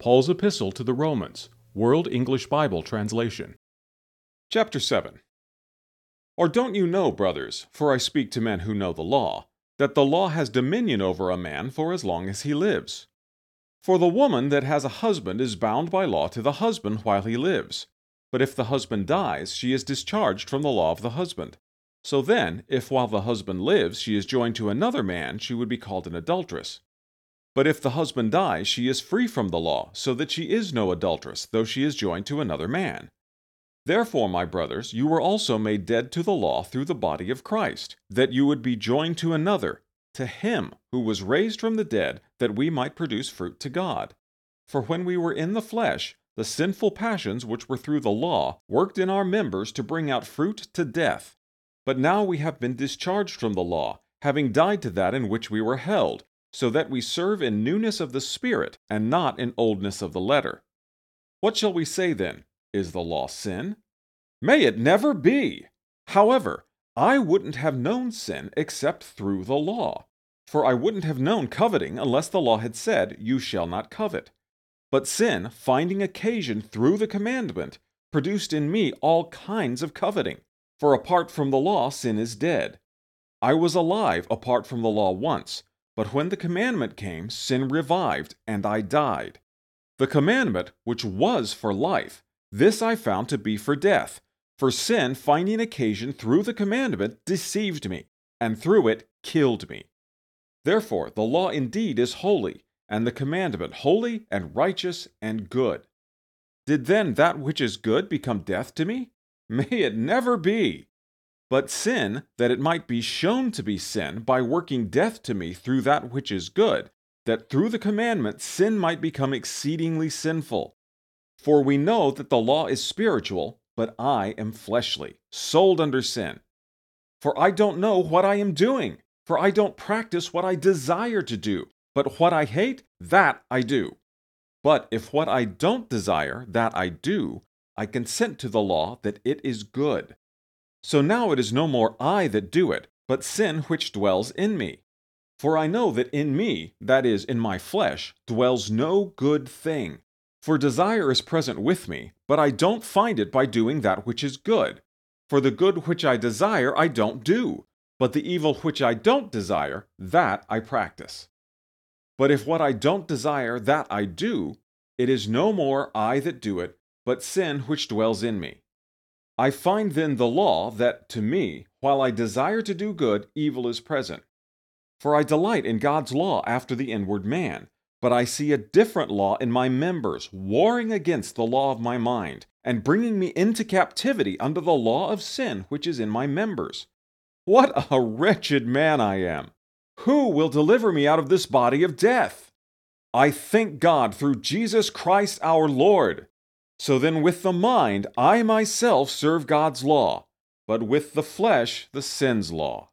Paul's Epistle to the Romans, World English Bible Translation. Chapter 7 Or don't you know, brothers, for I speak to men who know the law, that the law has dominion over a man for as long as he lives? For the woman that has a husband is bound by law to the husband while he lives. But if the husband dies, she is discharged from the law of the husband. So then, if while the husband lives she is joined to another man, she would be called an adulteress. But if the husband dies, she is free from the law, so that she is no adulteress, though she is joined to another man. Therefore, my brothers, you were also made dead to the law through the body of Christ, that you would be joined to another, to him who was raised from the dead, that we might produce fruit to God. For when we were in the flesh, the sinful passions which were through the law worked in our members to bring out fruit to death. But now we have been discharged from the law, having died to that in which we were held so that we serve in newness of the Spirit and not in oldness of the letter. What shall we say then? Is the law sin? May it never be! However, I wouldn't have known sin except through the law. For I wouldn't have known coveting unless the law had said, You shall not covet. But sin, finding occasion through the commandment, produced in me all kinds of coveting. For apart from the law, sin is dead. I was alive apart from the law once but when the commandment came, sin revived, and I died. The commandment, which was for life, this I found to be for death. For sin, finding occasion through the commandment, deceived me, and through it killed me. Therefore, the law indeed is holy, and the commandment holy and righteous and good. Did then that which is good become death to me? May it never be! But sin, that it might be shown to be sin by working death to me through that which is good, that through the commandment sin might become exceedingly sinful. For we know that the law is spiritual, but I am fleshly, sold under sin. For I don't know what I am doing, for I don't practice what I desire to do, but what I hate, that I do. But if what I don't desire, that I do, I consent to the law that it is good. So now it is no more I that do it, but sin which dwells in me. For I know that in me, that is, in my flesh, dwells no good thing. For desire is present with me, but I don't find it by doing that which is good. For the good which I desire I don't do, but the evil which I don't desire, that I practice. But if what I don't desire, that I do, it is no more I that do it, but sin which dwells in me. I find then the law that, to me, while I desire to do good, evil is present. For I delight in God's law after the inward man, but I see a different law in my members, warring against the law of my mind, and bringing me into captivity under the law of sin which is in my members. What a wretched man I am! Who will deliver me out of this body of death? I thank God through Jesus Christ our Lord. So then, with the mind, I myself serve God's law, but with the flesh, the sin's law.